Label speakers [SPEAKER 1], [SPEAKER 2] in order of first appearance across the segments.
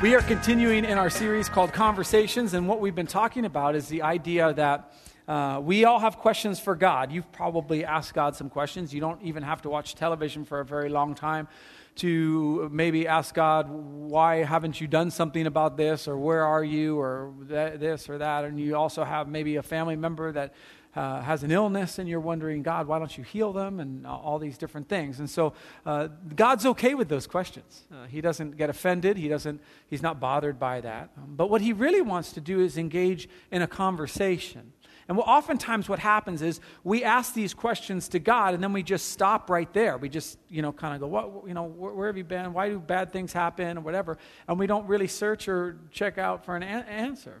[SPEAKER 1] We are continuing in our series called Conversations, and what we've been talking about is the idea that uh, we all have questions for God. You've probably asked God some questions. You don't even have to watch television for a very long time to maybe ask God, why haven't you done something about this, or where are you, or this or that. And you also have maybe a family member that uh, has an illness and you're wondering, God, why don't you heal them? And all these different things. And so uh, God's okay with those questions. Uh, he doesn't get offended, he doesn't, he's not bothered by that. Um, but what he really wants to do is engage in a conversation. And what, oftentimes what happens is we ask these questions to God and then we just stop right there. We just, you know, kind of go, what, you know, where, where, have you been? Why do bad things happen or whatever? And we don't really search or check out for an a- answer.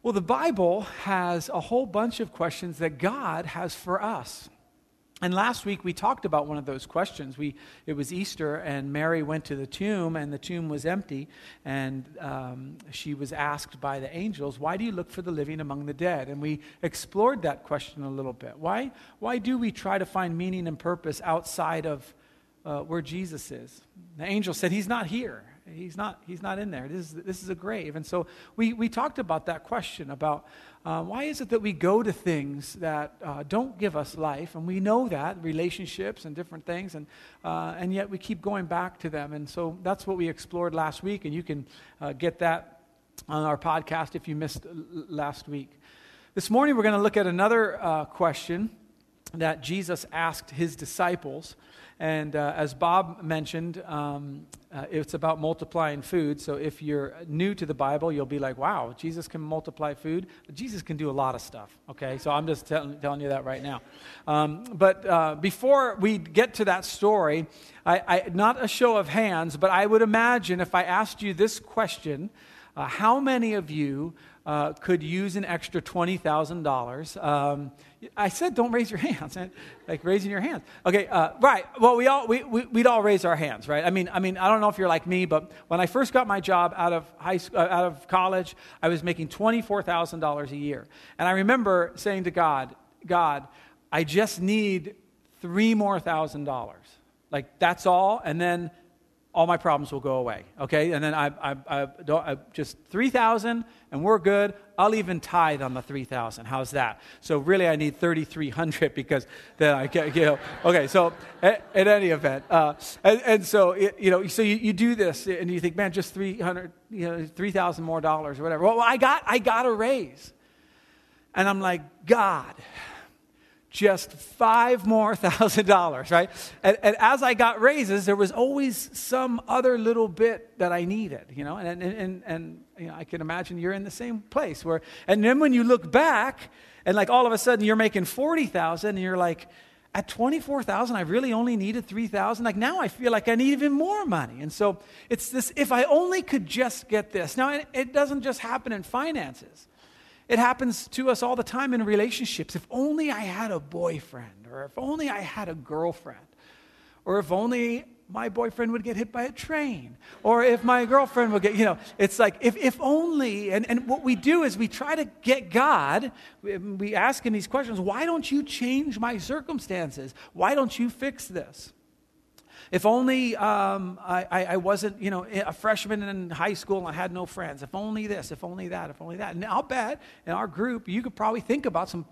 [SPEAKER 1] Well, the Bible has a whole bunch of questions that God has for us. And last week we talked about one of those questions. We, it was Easter, and Mary went to the tomb, and the tomb was empty. And um, she was asked by the angels, Why do you look for the living among the dead? And we explored that question a little bit. Why, why do we try to find meaning and purpose outside of uh, where Jesus is? The angel said, He's not here. He's not, he's not in there. This is, this is a grave. And so we, we talked about that question about uh, why is it that we go to things that uh, don't give us life? And we know that, relationships and different things, and, uh, and yet we keep going back to them. And so that's what we explored last week, and you can uh, get that on our podcast if you missed last week. This morning we're going to look at another uh, question that Jesus asked his disciples. And uh, as Bob mentioned, um, uh, it's about multiplying food. So if you're new to the Bible, you'll be like, wow, Jesus can multiply food. Jesus can do a lot of stuff, okay? So I'm just tell- telling you that right now. Um, but uh, before we get to that story, I, I, not a show of hands, but I would imagine if I asked you this question, uh, how many of you uh, could use an extra $20,000. Um, I said don't raise your hands, like raising your hands. Okay, uh, right. Well, we all, we, we, would all raise our hands, right? I mean, I mean, I don't know if you're like me, but when I first got my job out of, high school, uh, out of college, I was making $24,000 a year. And I remember saying to God, God, I just need three more thousand dollars. Like, that's all. And then all my problems will go away. Okay, and then I, I, I I just three thousand, and we're good. I'll even tithe on the three thousand. How's that? So really, I need thirty three hundred because then I get you know. Okay, so at, any event, uh, and, and, so you know, so you, you do this, and you think, man, just three hundred, you know, three thousand more dollars or whatever. Well, I got I got a raise, and I'm like, God just five more thousand dollars, right? And, and, as I got raises, there was always some other little bit that I needed, you know? And, and, and, and you know, I can imagine you're in the same place where, and then when you look back, and like all of a sudden you're making 40,000 and you're like, at 24,000 I really only needed 3,000 like now I feel like I need even more money and so it's this if I only could just get this now it, it doesn't just happen in finances it happens to us all the time in relationships. If only I had a boyfriend, or if only I had a girlfriend, or if only my boyfriend would get hit by a train, or if my girlfriend would get, you know, it's like, if, if only, and, and what we do is we try to get God, we, we ask him these questions why don't you change my circumstances? Why don't you fix this? If only um, I, I, wasn't, you know, a freshman in high school and I had no friends. If only this, if only that, if only that. And I'll bet in our group, you could probably think about some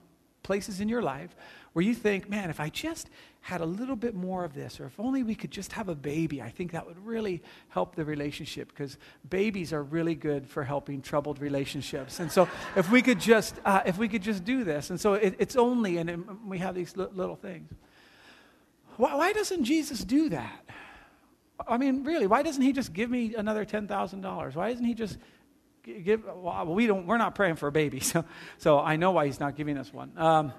[SPEAKER 1] places in your life where you think, man, if I just had a little bit more of this, or if only we could just have a baby, I think that would really help the relationship because babies are really good for helping troubled relationships. And so if we could just, uh, if we could just do this, and so it, it's only, and it, we have these little things. Why, why doesn't Jesus do that? I mean, really, why doesn't he just give me another $10,000? Why doesn't he just give, well, we don't, we're not praying for a baby, so, so I know why he's not giving us one. Um,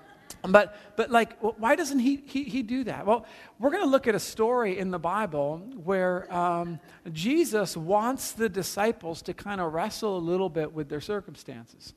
[SPEAKER 1] but, but like, why doesn't he, he, he do that? Well, we're going to look at a story in the Bible where um, Jesus wants the disciples to kind of wrestle a little bit with their circumstances.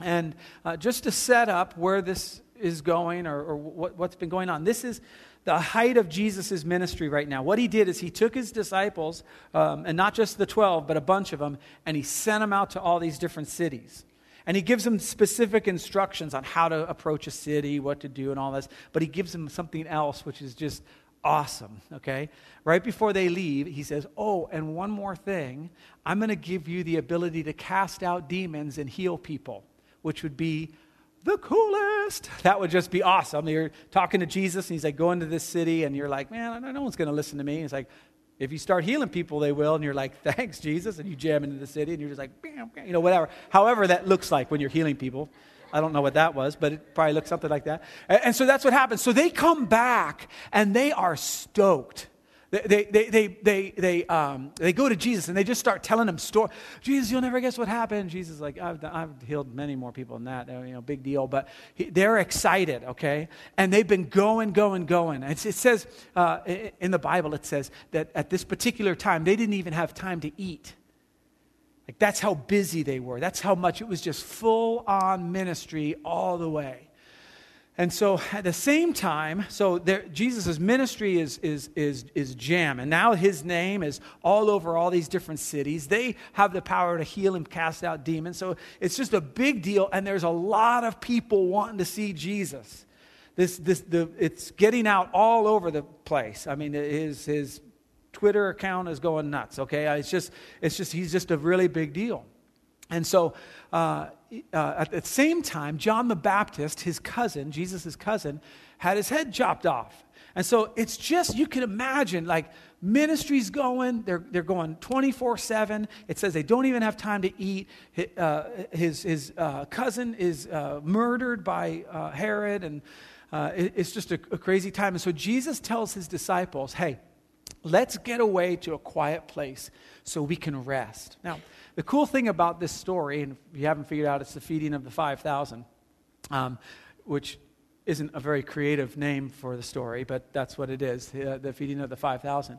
[SPEAKER 1] And uh, just to set up where this is going or, or what, what's been going on, this is the height of Jesus' ministry right now. What he did is he took his disciples, um, and not just the 12, but a bunch of them, and he sent them out to all these different cities. And he gives them specific instructions on how to approach a city, what to do, and all this. But he gives them something else, which is just awesome, okay? Right before they leave, he says, Oh, and one more thing. I'm going to give you the ability to cast out demons and heal people, which would be the coolest. That would just be awesome. You're talking to Jesus, and he's like, Go into this city, and you're like, Man, no one's going to listen to me. He's like, if you start healing people, they will. And you're like, thanks, Jesus. And you jam into the city and you're just like, bam, bam, you know, whatever. However, that looks like when you're healing people. I don't know what that was, but it probably looks something like that. And, and so that's what happens. So they come back and they are stoked. They, they, they, they, they, um, they go to Jesus and they just start telling him story. Jesus, you'll never guess what happened. Jesus is like, I've, I've healed many more people than that. You know, big deal. But he, they're excited, okay? And they've been going, going, going. It's, it says uh, in the Bible, it says that at this particular time, they didn't even have time to eat. Like, that's how busy they were. That's how much it was just full on ministry all the way. And so at the same time, so Jesus' ministry is, is, is, is jam. And now his name is all over all these different cities. They have the power to heal and cast out demons. So it's just a big deal. And there's a lot of people wanting to see Jesus. This, this, the, it's getting out all over the place. I mean, his, his Twitter account is going nuts, okay? It's just, it's just, he's just a really big deal. And so uh, uh, at the same time, John the Baptist, his cousin, Jesus' cousin, had his head chopped off. And so it's just, you can imagine, like, ministry's going, they're, they're going 24 7. It says they don't even have time to eat. Uh, his his uh, cousin is uh, murdered by Herod, and it, it's just a, a crazy time. And so Jesus tells his disciples, hey, Let's get away to a quiet place so we can rest. Now, the cool thing about this story, and if you haven't figured out, it's the feeding of the 5,000, um, which isn't a very creative name for the story, but that's what it is the, feeding of the 5,000.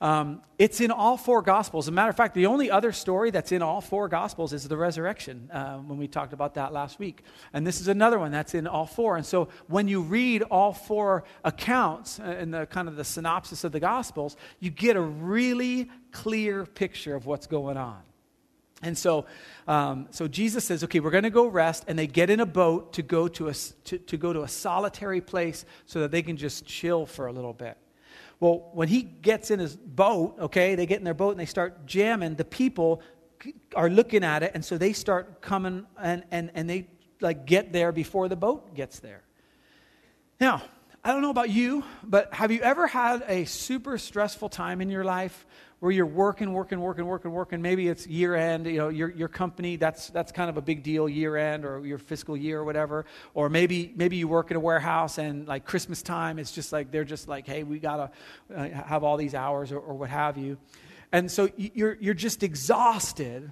[SPEAKER 1] Um, it's in all four Gospels. As a matter of fact, the only other story that's in all four Gospels is the resurrection, uh, when we talked about that last week. And this is another one that's in all four. And so when you read all four accounts uh, in the kind of the synopsis of the Gospels, you get a really clear picture of what's going on. And so, um, so Jesus says, okay, we're going to go rest. And they get in a boat to go to a, to, to go to a solitary place so that they can just chill for a little bit. Well, when he gets in his boat, okay, they get in their boat and they start jamming, the people are looking at it. And so they start coming and, and, and they like get there before the boat gets there. Now, I don't know about you, but have you ever had a super stressful time in your life where you're working, working, working, working, working. Maybe it's year end, you know, your, your company, that's, that's kind of a big deal, year end or your fiscal year or whatever. Or maybe, maybe you work in a warehouse and like Christmas time, it's just like, they're just like, hey, we got to uh, have all these hours or, or what have you. And so you're, you're just exhausted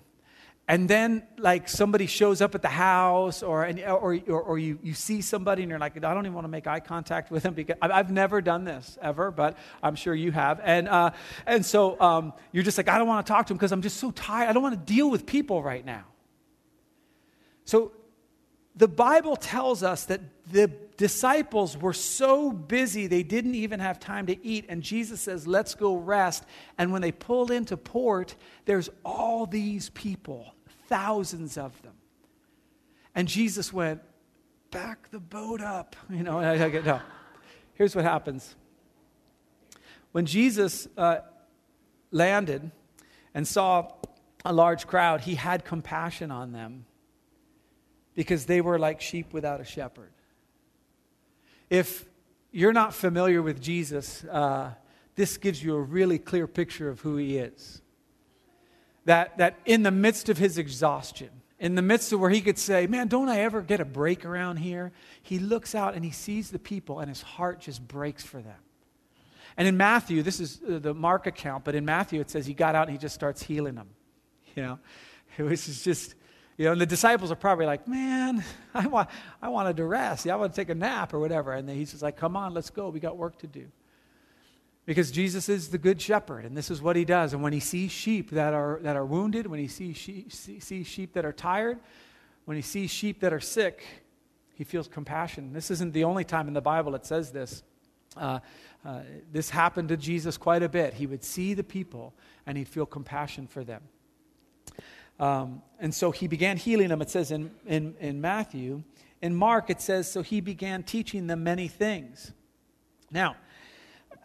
[SPEAKER 1] and then like somebody shows up at the house or, or, or, or, you, you see somebody and you're like i don't even want to make eye contact with them because i've never done this ever but i'm sure you have. And, uh, and so um, you're just like i don't want to talk to them because i'm just so tired. I don't want to deal with people right now. So the bible tells us that the disciples were so busy they didn't even have time to eat. And jesus says let's go rest. And when they pulled into port there's all these people thousands of them. And Jesus went, Back the boat up. You know, I, I, no. Here's what happens. When Jesus uh, landed and saw a large crowd, he had compassion on them because they were like sheep without a shepherd. If you're not familiar with Jesus, uh, this gives you a really clear picture of who he is that, that in the midst of his exhaustion, in the midst of where he could say, Man, don't I ever get a break around here? He looks out and he sees the people, and his heart just breaks for them. And in Matthew, this is uh, the Mark account, but in Matthew it says he got out and he just starts healing them. You know, it was just, you know, and the disciples are probably like, Man, I, want, I wanted to rest. I want to take a nap or whatever. And then he's just like, Come on, let's go. We got work to do. Because Jesus is the good shepherd, and this is what he does. And when he sees sheep that are, that are wounded, when he sees sheep, sees sheep that are tired, when he sees sheep that are sick, he feels compassion. This isn't the only time in the Bible it says this. Uh, uh, this happened to Jesus quite a bit. He would see the people and he'd feel compassion for them. Um, and so he began healing them, it says in, in, in Matthew. In Mark, it says, so he began teaching them many things. Now,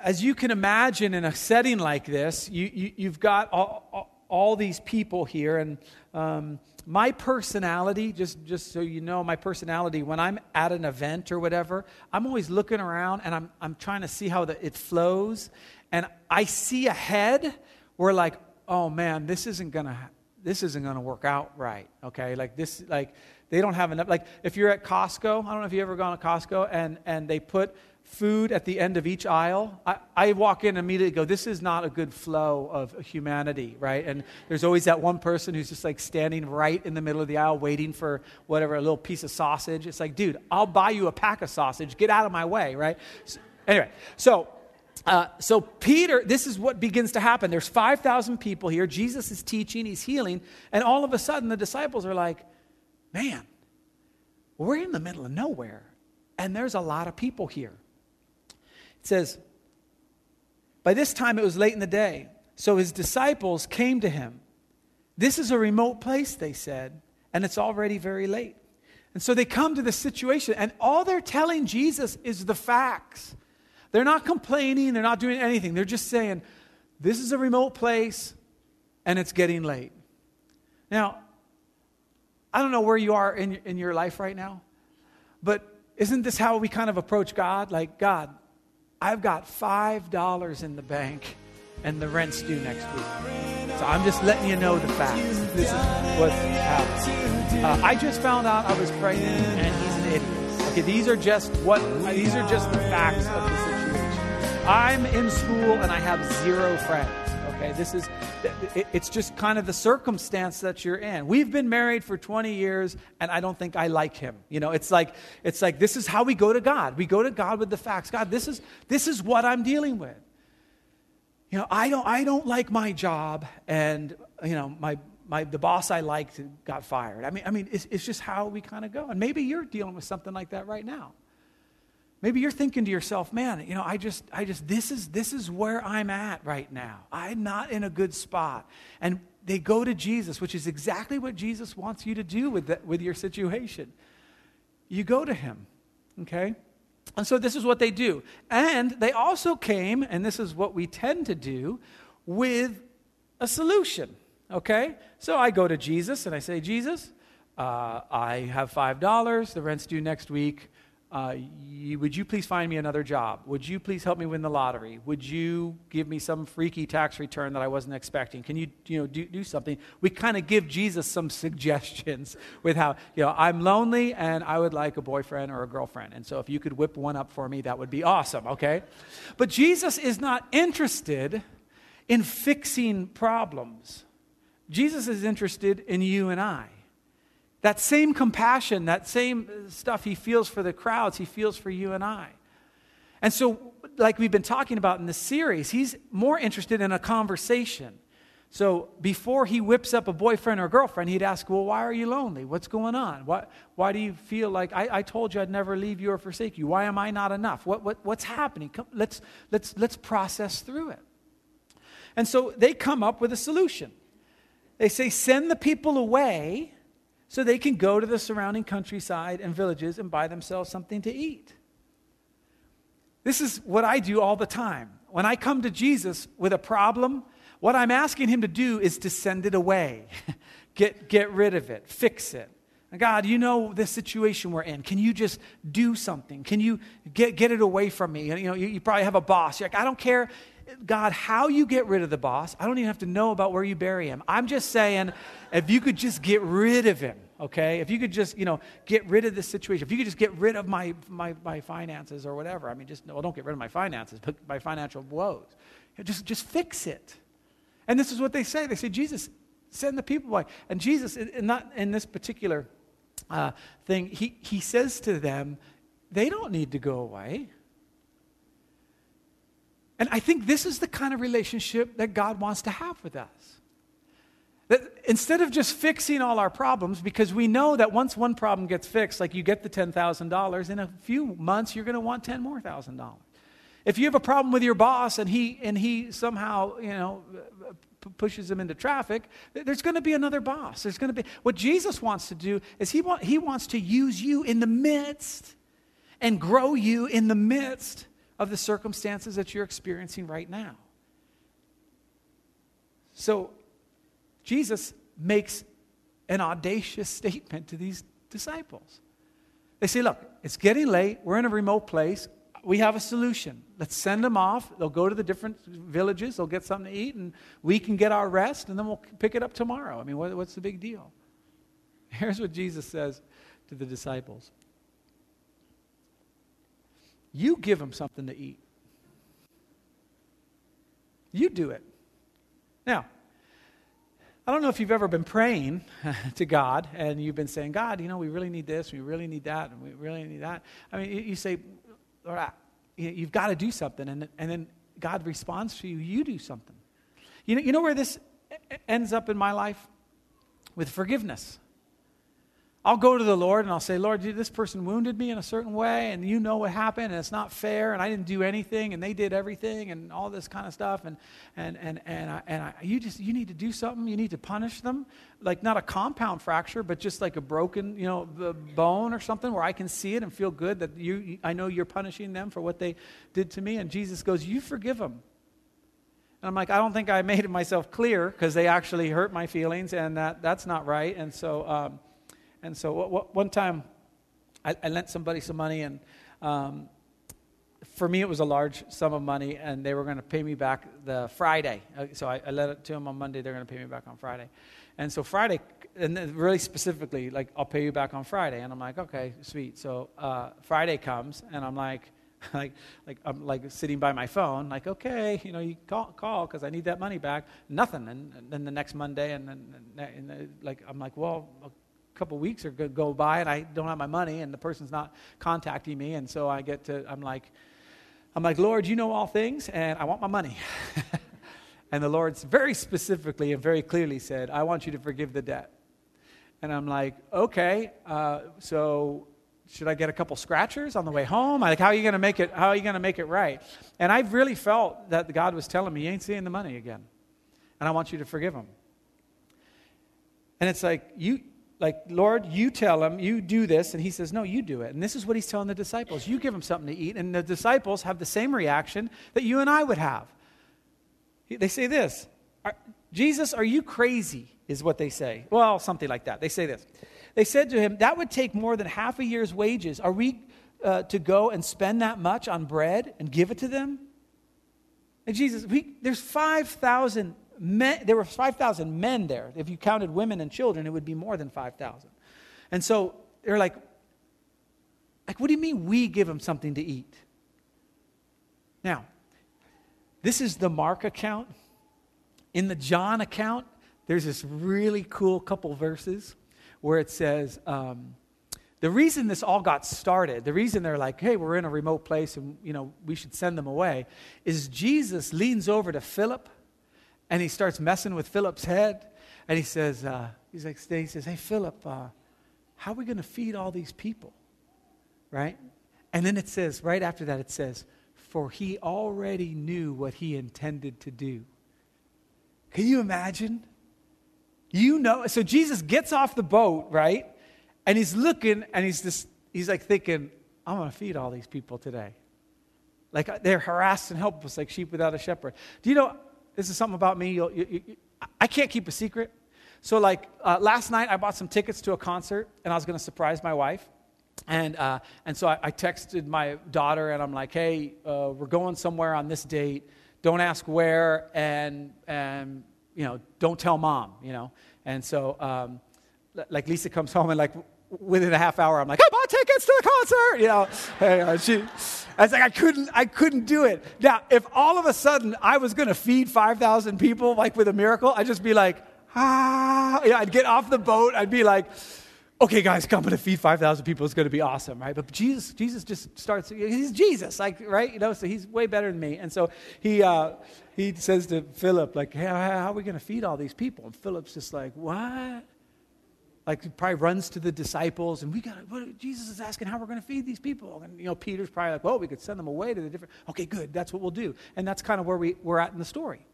[SPEAKER 1] as you can imagine, in a setting like this, you, you, have got all, all, all, these people here, and um, my personality, just, just so you know, my personality, when I'm at an event or whatever, I'm always looking around and I'm, I'm trying to see how the, it flows. And I see ahead where, like, oh man, this isn't going to. This isn't going to work out right. Okay, like this, like they don't have enough. Like if you're at Costco, I don't know if you ever gone to Costco, and and they put food at the end of each aisle, I, I walk in and immediately go, this is not a good flow of humanity, right? And there's always that one person who's just like standing right in the middle of the aisle waiting for whatever, a little piece of sausage. It's like, dude, I'll buy you a pack of sausage. Get out of my way, right? So, anyway, so. Uh, so Peter, this is what begins to happen. There's 5,000 people here. Jesus is teaching, he's healing, and all of a sudden the disciples are like, man, we're in the middle of nowhere, and there's a lot of people here. It says, By this time it was late in the day, so his disciples came to him. This is a remote place, they said, and it's already very late. And so they come to this situation, and all they're telling Jesus is the facts. They're not complaining, they're not doing anything. They're just saying, This is a remote place, and it's getting late. Now, I don't know where you are in, in your life right now, but isn't this how we kind of approach God? Like, God, I've got $5 in the bank and the rent's due next week. So I'm just letting you know the facts. This is what's happening. Uh, I just found out I was pregnant and he's an idiot. Okay, these are just what these are just the facts of the situation. I'm in school and I have zero friends. Okay, this is, it's just kind of the circumstance that you're in. We've been married for 20 years, and I don't think I like him. You know, it's like, it's like this is how we go to God. We go to God with the facts. God, this is, this is what I'm dealing with. You know, I don't, I don't like my job, and, you know, my, my, the boss I liked got fired. I mean, I mean it's, it's just how we kind of go. And maybe you're dealing with something like that right now. Maybe you're thinking to yourself, man, you know, I just, I just, this is, this is where I'm at right now. I'm not in a good spot. And they go to Jesus, which is exactly what Jesus wants you to do with, the, with your situation. You go to him, okay? And so this is what they do. And they also came, and this is what we tend to do, with a solution, okay? So I go to Jesus and I say, Jesus, uh, I have $5. The rent's due next week uh, you, would you please find me another job? Would you please help me win the lottery? Would you give me some freaky tax return that I wasn't expecting? Can you, you know, do, do something? We kind of give Jesus some suggestions with how, you know, I'm lonely and I would like a boyfriend or a girlfriend. And so if you could whip one up for me, that would be awesome, okay? But Jesus is not interested in fixing problems. Jesus is interested in you and I. That same compassion, that same stuff he feels for the crowds, he feels for you and I. And so, like we've been talking about in this series, he's more interested in a conversation. So before he whips up a boyfriend or girlfriend, he'd ask, Well, why are you lonely? What's going on? Why, why do you feel like I, I told you I'd never leave you or forsake you? Why am I not enough? What, what, what's happening? Come, let's, let's, let's process through it. And so they come up with a solution. They say, Send the people away so they can go to the surrounding countryside and villages and buy themselves something to eat. This is what I do all the time. When I come to Jesus with a problem, what I'm asking him to do is to send it away, get, get rid of it, fix it. God, you know the situation we're in. Can you just do something? Can you get, get it away from me? You know, you, you probably have a boss. You're like, I don't care, God, how you get rid of the boss. I don't even have to know about where you bury him. I'm just saying, if you could just get rid of him, okay? If you could just, you know, get rid of this situation. If you could just get rid of my, my, my finances or whatever. I mean, just, well, don't get rid of my finances, but my financial woes. Just, just fix it. And this is what they say. They say, Jesus, send the people away. And Jesus, in, not in this particular uh, thing, he, he says to them, they don't need to go away. And I think this is the kind of relationship that God wants to have with us. That instead of just fixing all our problems, because we know that once one problem gets fixed, like you get the $10,000, in a few months you're going to want 10 more thousand dollars. If you have a problem with your boss and he, and he somehow, you know, pushes him into traffic, there's going to be another boss. There's going to be, what Jesus wants to do is he, want, he wants to use you in the midst and grow you in the midst of the circumstances that you're experiencing right now. So, Jesus makes an audacious statement to these disciples. They say, Look, it's getting late. We're in a remote place. We have a solution. Let's send them off. They'll go to the different villages. They'll get something to eat, and we can get our rest, and then we'll pick it up tomorrow. I mean, what, what's the big deal? Here's what Jesus says to the disciples You give them something to eat. You do it. Now, I don't know if you've ever been praying to God and you've been saying, God, you know, we really need this, we really need that, and we really need that. I mean, you say, Lord, you've got to do something. And, and then God responds to you, you do something. You know, you know where this ends up in my life? With forgiveness. I'll go to the Lord and I'll say, Lord, this person wounded me in a certain way, and you know what happened, and it's not fair, and I didn't do anything, and they did everything, and all this kind of stuff, and and and and, I, and I, you just you need to do something. You need to punish them, like not a compound fracture, but just like a broken, you know, bone or something, where I can see it and feel good that you. I know you're punishing them for what they did to me, and Jesus goes, you forgive them. And I'm like, I don't think I made myself clear because they actually hurt my feelings, and that that's not right, and so. Um, and so one time, I, I, lent somebody some money, and um, for me, it was a large sum of money, and they were going to pay me back the Friday. Uh, so I, I lent it to them on Monday. They're going to pay me back on Friday. And so Friday, and really specifically, like, I'll pay you back on Friday. And I'm like, okay, sweet. So uh, Friday comes, and I'm like, like, like I'm like sitting by my phone, like, okay, you know, you call, call because I need that money back. Nothing. And, and, then the next Monday, and then and, and, like, I'm like, well, couple weeks are go, go by and I don't have my money and the person's not contacting me. And so I get to I'm like I'm like Lord you know all things and I want my money. And the Lord very specifically and very clearly said I want you to forgive the debt. And I'm like okay uh, so should I get a couple scratchers on the way home? Like how are you going to make it how are you going to make it right? And I really felt that God was telling me you ain't seeing the money again and I want you to forgive him and it's like you like, Lord, you tell him, you do this. And he says, No, you do it. And this is what he's telling the disciples. You give him something to eat. And the disciples have the same reaction that you and I would have. They say this Jesus, are you crazy? Is what they say. Well, something like that. They say this. They said to him, That would take more than half a year's wages. Are we uh, to go and spend that much on bread and give it to them? And Jesus, we, there's 5,000 men, there were 5,000 men there. If you counted women and children, it would be more than 5,000. And so they're like, like, what do you mean we give them something to eat? Now, this is the Mark account. In the John account, there's this really cool couple verses where it says, um, the reason this all got started, the reason they're like, hey, we're in a remote place and, you know, we should send them away, is Jesus leans over to Philip and he starts messing with Philip's head. And he says, uh, he's like, he says, hey, Philip, uh, how are we going to feed all these people? Right? And then it says, right after that, it says, for he already knew what he intended to do. Can you imagine? You know, so Jesus gets off the boat, right? And he's looking and he's just, he's like thinking, I'm going to feed all these people today. Like they're harassed and helpless, like sheep without a shepherd. Do you know, this is something about me. You, you, I can't keep a secret. So, like uh, last night, I bought some tickets to a concert, and I was going to surprise my wife. And, uh, and so I, I, texted my daughter, and I'm like, hey, uh, we're going somewhere on this date. Don't ask where, and, and you know, don't tell mom, you know. And so, um, like, Lisa comes home, and like, within a half hour, I'm like, I bought tickets to the concert, you know. And, uh, she, I was like, I couldn't, I couldn't do it. Now, if all of a sudden I was going to feed 5,000 people, like with a miracle, I'd just be like, ah, know, I'd get off the boat. I'd be like, okay, guys, come to feed 5,000 people. It's going to be awesome, right? But Jesus, Jesus just starts, he's Jesus, like, right? You know, so he's way better than me. And so he, uh, he says to Philip, like, hey, how are we going to feed all these people? And Philip's just like, what? Like he probably runs to the disciples and we got what, jesus is asking how we're going to feed these people. And you know peter's probably like well we could send them away to the different okay good that's what we'll do. And that's kind of where we, we're at in the story.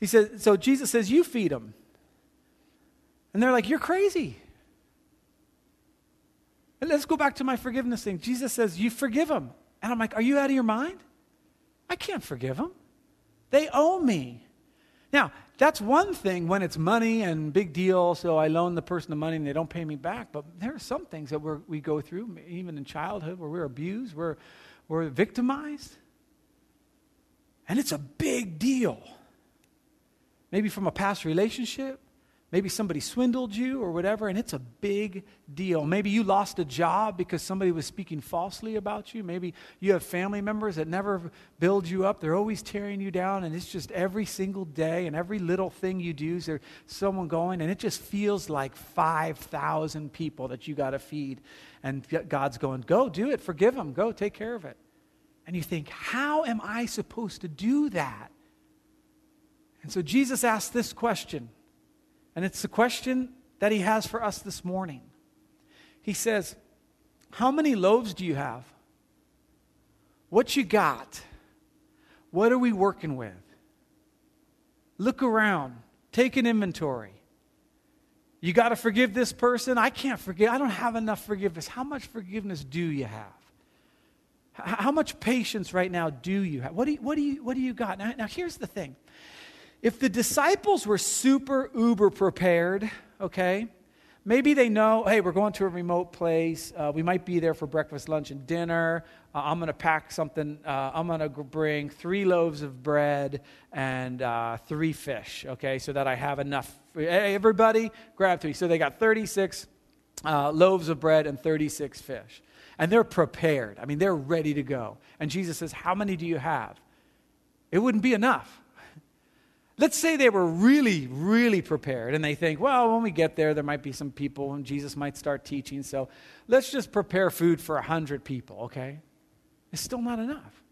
[SPEAKER 1] He says so jesus says you feed them. And they're like you're crazy. And let's go back to my forgiveness thing. Jesus says you forgive them. And I'm like, Are you out of your mind? I can't forgive them. They owe me. Now, that's one thing when it's money and big deal, so I loan the person the money and they don't pay me back. But there are some things that we go through, even in childhood, where we're abused, we're, we're victimized. And it's a big deal. Maybe from a past relationship, Maybe somebody swindled you or whatever, and it's a big deal. Maybe you lost a job because somebody was speaking falsely about you. Maybe you have family members that never build you up. They're always tearing you down, and it's just every single day and every little thing you do, there's someone going, and it just feels like 5,000 people that you got to feed. And God's going, go do it, forgive them, go take care of it. And you think, how am I supposed to do that? And so Jesus asked this question. And it's the question that he has for us this morning. He says, How many loaves do you have? What you got? What are we working with? Look around, take an inventory. You got to forgive this person? I can't forgive. I don't have enough forgiveness. How much forgiveness do you have? How much patience right now do you have? What do you, what do you, what do you got? Now, now, here's the thing if the disciples were super uber prepared, okay, maybe they know, hey, we're going to a remote place. Uh, we might be there for breakfast, lunch, and dinner. Uh, I'm going to pack something. Uh, I'm going to bring three loaves of bread and uh, three fish, okay, so that I have enough. Hey, everybody, grab three. So they got 36 uh, loaves of bread and 36 fish. And they're prepared. I mean, they're ready to go. And Jesus says, How many do you have? It wouldn't be enough. Let's say they were really, really prepared and they think, well, when we get there, there might be some people and Jesus might start teaching. So let's just prepare food for 100 people, okay? It's still not enough.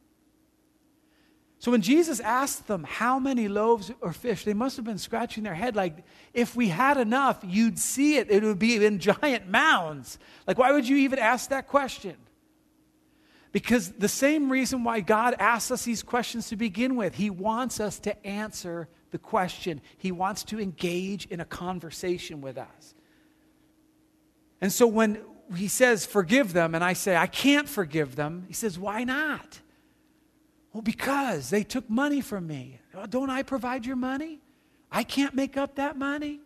[SPEAKER 1] So when Jesus asked them how many loaves or fish, they must have been scratching their head like, if we had enough, you'd see it. It would be in giant mounds. Like, why would you even ask that question? Because the same reason why God asks us these questions to begin with, He wants us to answer the question. He wants to engage in a conversation with us. And so when He says, forgive them, and I say, I can't forgive them, He says, why not? Well, because they took money from me. Don't I provide your money? I can't make up that money.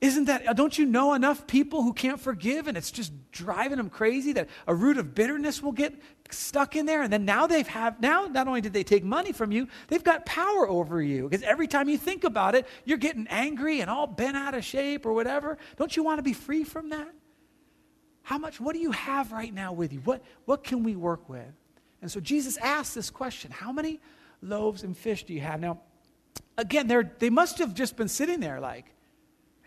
[SPEAKER 1] Isn't that, don't you know enough people who can't forgive and it's just driving them crazy that a root of bitterness will get stuck in there? And then now they've have, now not only did they take money from you, they've got power over you because every time you think about it, you're getting angry and all bent out of shape or whatever. Don't you want to be free from that? How much, what do you have right now with you? What, what can we work with? And so Jesus asked this question How many loaves and fish do you have? Now, again, they they must have just been sitting there like,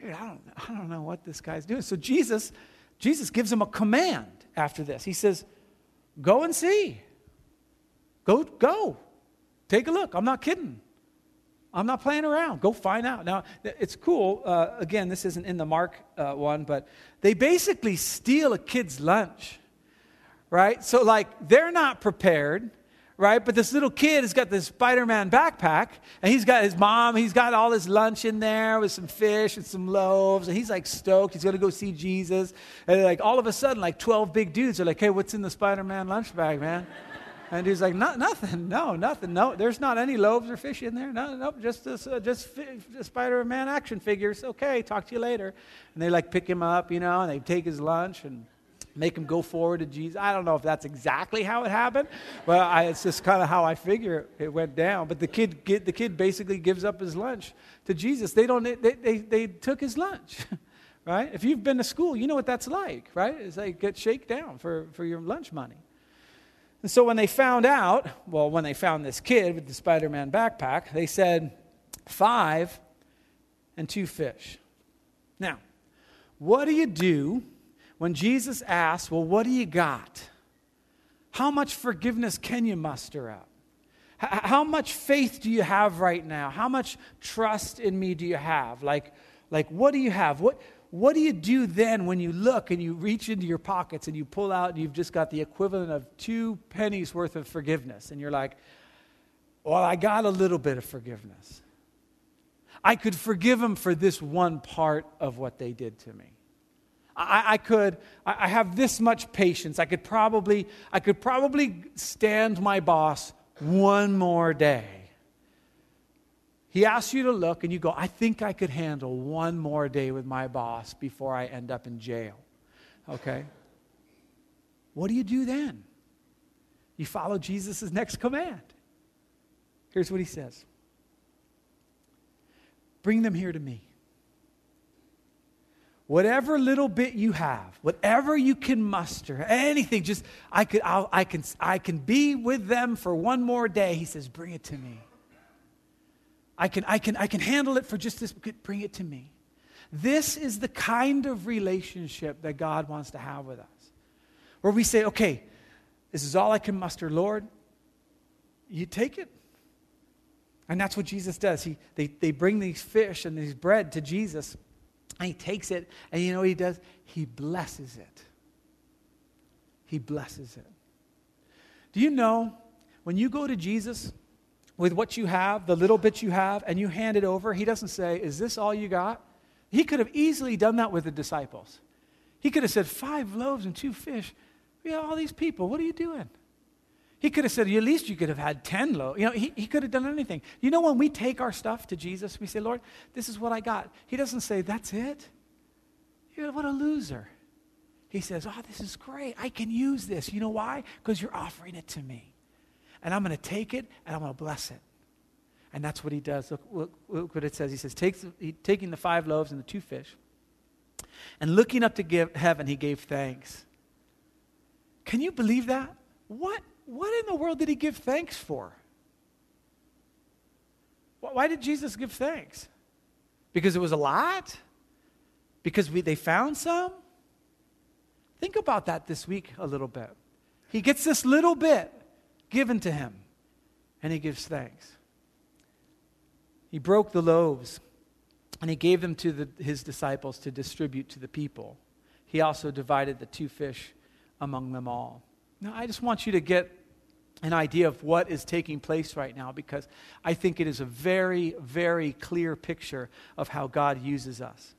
[SPEAKER 1] Dude, I don't, I don't know what this guy's doing. So Jesus, Jesus gives him a command after this. He says, Go and see. Go, go. Take a look. I'm not kidding. I'm not playing around. Go find out. Now, it's cool. Uh, again, this isn't in the Mark uh, one, but they basically steal a kid's lunch, right? So, like, they're not prepared right? But this little kid has got this Spider Man backpack, and he's got his mom, he's got all his lunch in there with some fish and some loaves, and he's like stoked. He's to go see Jesus. And like all of a sudden, like 12 big dudes are like, hey, what's in the Spider Man lunch bag, man? And he's like, no, nothing, no, nothing, no. There's not any loaves or fish in there. No, nope, just this, uh, just fi- Spider-Man action figures. Okay, talk to you later. And they like pick him up, you know, and they take his lunch and make him go forward to Jesus. I don't know if that's exactly how it happened, but I, it's just kind of how I figure it went down. But the kid, the kid basically gives up his lunch to Jesus. They don't. They, they, they took his lunch, right? If you've been to school, you know what that's like, right? It's like get shake down for, for your lunch money. And so when they found out, well, when they found this kid with the Spider-Man backpack, they said five and two fish. Now, what do you do? When Jesus asks, Well, what do you got? How much forgiveness can you muster up? How much faith do you have right now? How much trust in me do you have? Like, like what do you have? What, what do you do then when you look and you reach into your pockets and you pull out and you've just got the equivalent of two pennies worth of forgiveness? And you're like, well, I got a little bit of forgiveness. I could forgive them for this one part of what they did to me. I, I could, I, I have this much patience. I could probably, I could probably stand my boss one more day. He asks you to look, and you go, I think I could handle one more day with my boss before I end up in jail. Okay? What do you do then? You follow Jesus' next command. Here's what he says Bring them here to me. Whatever little bit you have, whatever you can muster, anything, just I, could, I'll, I, can, I can be with them for one more day. He says, Bring it to me. I can, I can, I can handle it for just this, bring it to me. This is the kind of relationship that God wants to have with us. Where we say, okay, this is all I can muster. Lord, you take it. And that's what Jesus does. He, they, they bring these fish and these bread to Jesus, and he takes it, and you know what he does? He blesses it. He blesses it. Do you know when you go to Jesus with what you have, the little bit you have, and you hand it over, he doesn't say, Is this all you got? He could have easily done that with the disciples. He could have said, Five loaves and two fish. We have all these people. What are you doing? He could have said, at least you could have had 10 loaves. You know, he, he could have done anything. You know, when we take our stuff to Jesus, we say, Lord, this is what I got. He doesn't say, that's it. You what a loser. He says, oh, this is great. I can use this. You know why? Because you're offering it to me. And I'm going to take it and I'm going to bless it. And that's what he does. Look, look, look what it says. He says, Takes, he, taking the five loaves and the two fish, and looking up to give, heaven, he gave thanks. Can you believe that? What, what in the world did he give thanks for? Why did Jesus give thanks? Because it was a lot? Because we, they found some? Think about that this week a little bit. He gets this little bit given to him, and he gives thanks. He broke the loaves, and he gave them to the, his disciples to distribute to the people. He also divided the two fish among them all. Now, I just want you to get an idea of what is taking place right now because I think it is a very, very clear picture of how God uses us.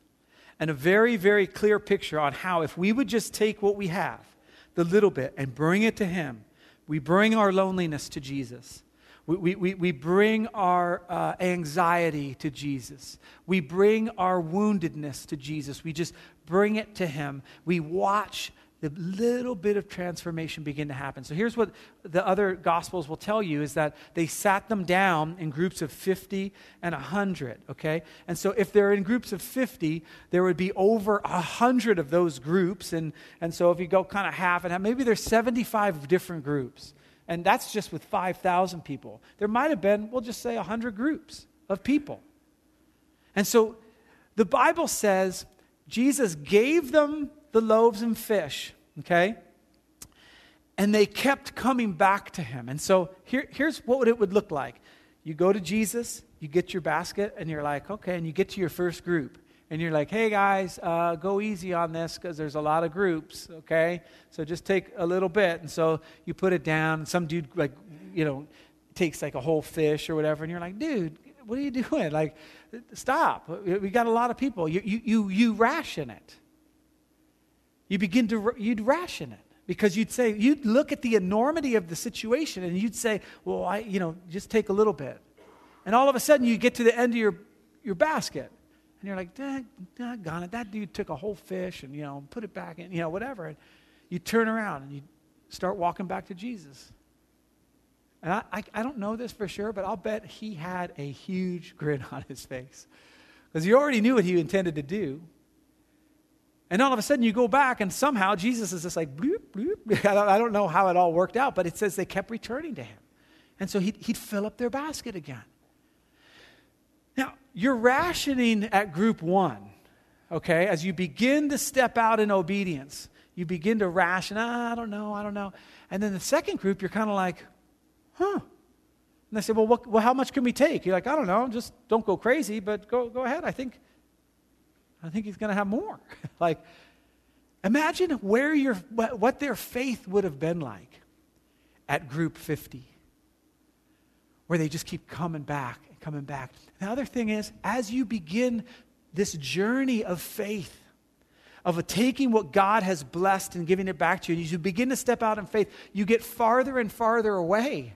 [SPEAKER 1] And a very, very clear picture on how, if we would just take what we have, the little bit, and bring it to Him, we bring our loneliness to Jesus. We, we, we bring our uh, anxiety to Jesus. We bring our woundedness to Jesus. We just bring it to Him. We watch the little bit of transformation begin to happen. So here's what the other gospels will tell you is that they sat them down in groups of 50 and 100, okay? And so if they're in groups of 50, there would be over 100 of those groups and and so if you go kind of half and half, maybe there's 75 different groups. And that's just with 5,000 people. There might have been, we'll just say 100 groups of people. And so the Bible says Jesus gave them the loaves and fish, okay? And they kept coming back to him. And so here, here's what it would look like you go to Jesus, you get your basket, and you're like, okay, and you get to your first group. And you're like, hey guys, uh, go easy on this because there's a lot of groups, okay? So just take a little bit. And so you put it down, and some dude, like, you know, takes like a whole fish or whatever, and you're like, dude, what are you doing? Like, stop. We got a lot of people. You, you, you, you ration it you begin to you'd ration it. Because you'd say you'd look at the enormity of the situation and you'd say well i you know just take a little bit. And all of a sudden you get to the end of your your basket. And you're like gone it. That dude took a whole fish and you know put it back in you know whatever. And you turn around and you start walking back to jesus. And I, I, I don't know this for sure but i'll bet he had a huge grin on his face. Because he already knew what he intended to do and all of a sudden you go back and somehow Jesus is just like, bloop, bloop. I don't know how it all worked out, but it says they kept returning to him. And so he'd, he'd fill up their basket again. Now, you're rationing at group one, okay? As you begin to step out in obedience, you begin to ration, ah, I don't know, I don't know. And then the second group, you're kind of like, huh. And they say, well, what, well, how much can we take? You're like, I don't know, just don't go crazy, but go, go ahead. I think I think he's going to have more. like, imagine where your, what their faith would have been like at group 50, where they just keep coming back and coming back. The other thing is, as you begin this journey of faith, of taking what God has blessed and giving it back to you. And as you begin to step out in faith, you get farther and farther away.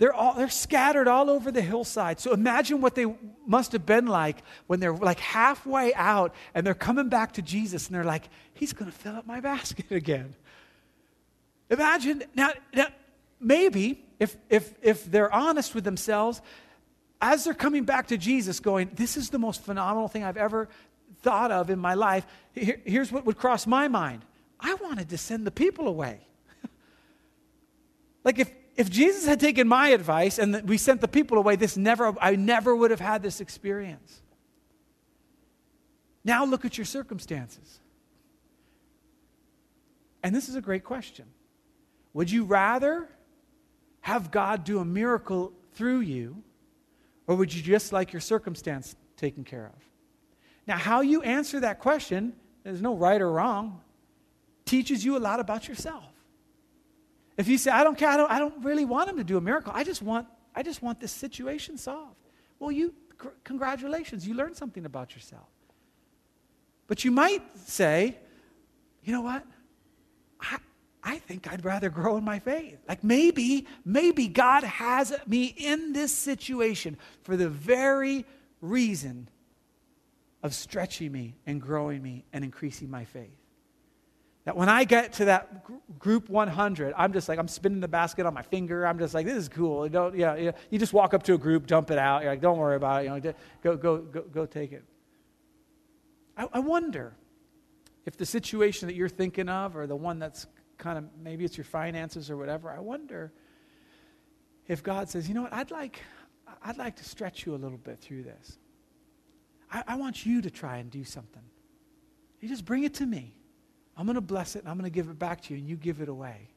[SPEAKER 1] They're, all, they're scattered all over the hillside. So imagine what they must have been like when they're like halfway out and they're coming back to Jesus and they're like, He's going to fill up my basket again. Imagine, now, now maybe if, if, if they're honest with themselves, as they're coming back to Jesus, going, This is the most phenomenal thing I've ever thought of in my life, here, here's what would cross my mind I wanted to send the people away. like if, if Jesus had taken my advice and we sent the people away, this never, I never would have had this experience. Now look at your circumstances. And this is a great question. Would you rather have God do a miracle through you, or would you just like your circumstance taken care of? Now, how you answer that question, there's no right or wrong, teaches you a lot about yourself. If you say, I don't care, I don't, I don't really want him to do a miracle, I just want, I just want this situation solved. Well, you, c- congratulations, you learned something about yourself. But you might say, you know what? I, I think I'd rather grow in my faith. Like maybe, maybe God has me in this situation for the very reason of stretching me and growing me and increasing my faith. That when I get to that group 100, I'm just like, I'm spinning the basket on my finger. I'm just like, this is cool. You don't, yeah, yeah. You just walk up to a group, dump it out. You're like, don't worry about it. You know, go, go, go, go take it. I, I wonder if the situation that you're thinking of or the one that's kind of maybe it's your finances or whatever, I wonder if God says, you know what, I'd like, I'd like to stretch you a little bit through this. I, I want you to try and do something. You just bring it to me. I'm going to bless it and I'm going to give it back to you, and you give it away.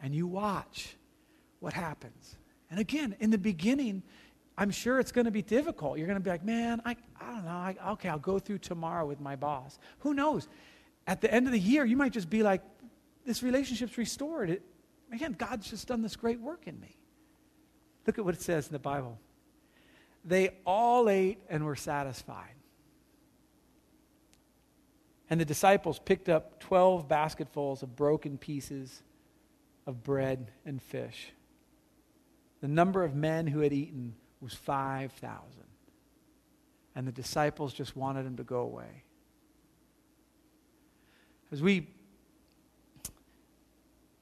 [SPEAKER 1] And you watch what happens. And again, in the beginning, I'm sure it's going to be difficult. You're going to be like, man, I, I don't know. I, okay, I'll go through tomorrow with my boss. Who knows? At the end of the year, you might just be like, this relationship's restored. It, man, God's just done this great work in me. Look at what it says in the Bible. They all ate and were satisfied. And the disciples picked up 12 basketfuls of broken pieces of bread and fish. The number of men who had eaten was 5,000. And the disciples just wanted him to go away. As we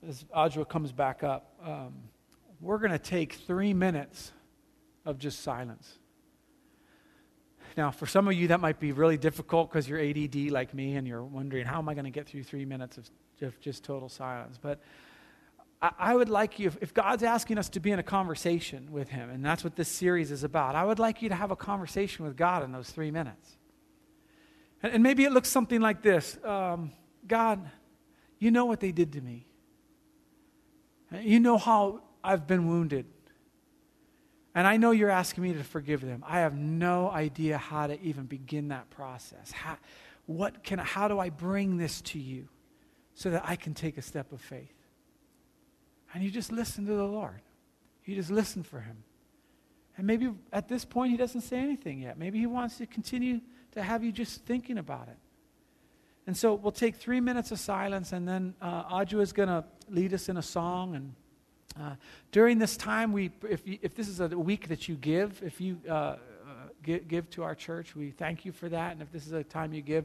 [SPEAKER 1] as Audra comes back up, um, we're going to take three minutes of just silence. Now, for some of you, that might be really difficult because you're ADD like me and you're wondering, how am I going to get through three minutes of, of just total silence? But I, I would like you, if, if God's asking us to be in a conversation with Him, and that's what this series is about, I would like you to have a conversation with God in those three minutes. And, and maybe it looks something like this um, God, you know what they did to me. You know how I've been wounded. And I know you're asking me to forgive them. I have no idea how to even begin that process. How, what can, how do I bring this to you so that I can take a step of faith? And you just listen to the Lord. You just listen for Him. And maybe at this point, He doesn't say anything yet. Maybe He wants to continue to have you just thinking about it. And so we'll take three minutes of silence, and then uh, Audra is going to lead us in a song. And uh, during this time, we, if, you, if this is a week that you give, if you uh, uh give, give, to our church, we thank you for that. And if this is a time you give,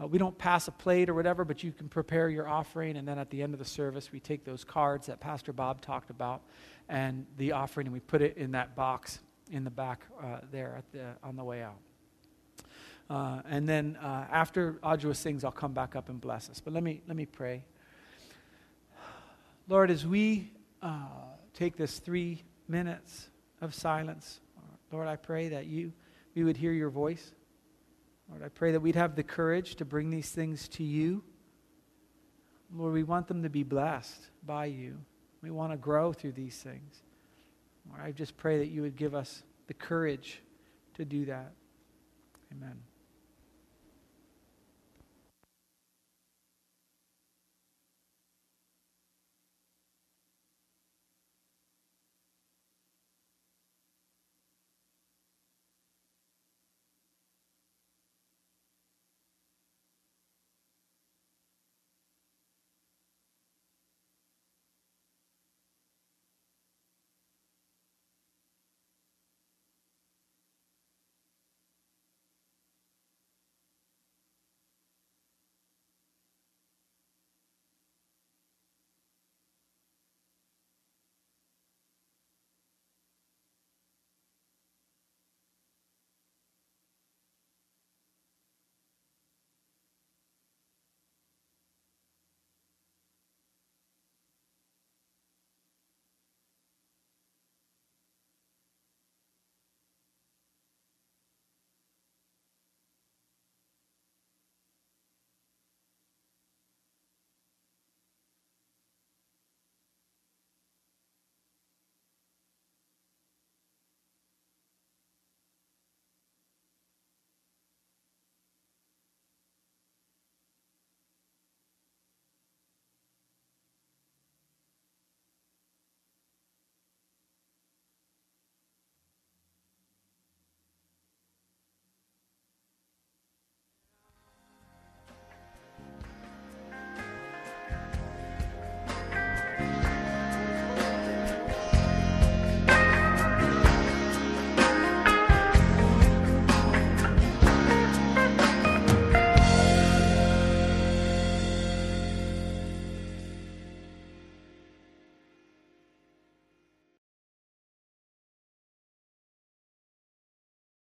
[SPEAKER 1] uh, we don't pass a plate or whatever, but you can prepare your offering. And then at the end of the service, we take those cards that Pastor Bob talked about and the offering, and we put it in that box in the back uh, there the, on the way out. Uh, and then uh, after Audra sings, I'll come back up and bless us. But let me, let me pray. Lord, as we uh, take this three minutes of silence, Lord, I pray that you, we would hear your voice. Lord, I pray that we'd have the courage to bring these things to you. Lord, we want them to be blessed by you. We want to grow through these things. Lord, I just pray that you would give us the courage to do that. Amen.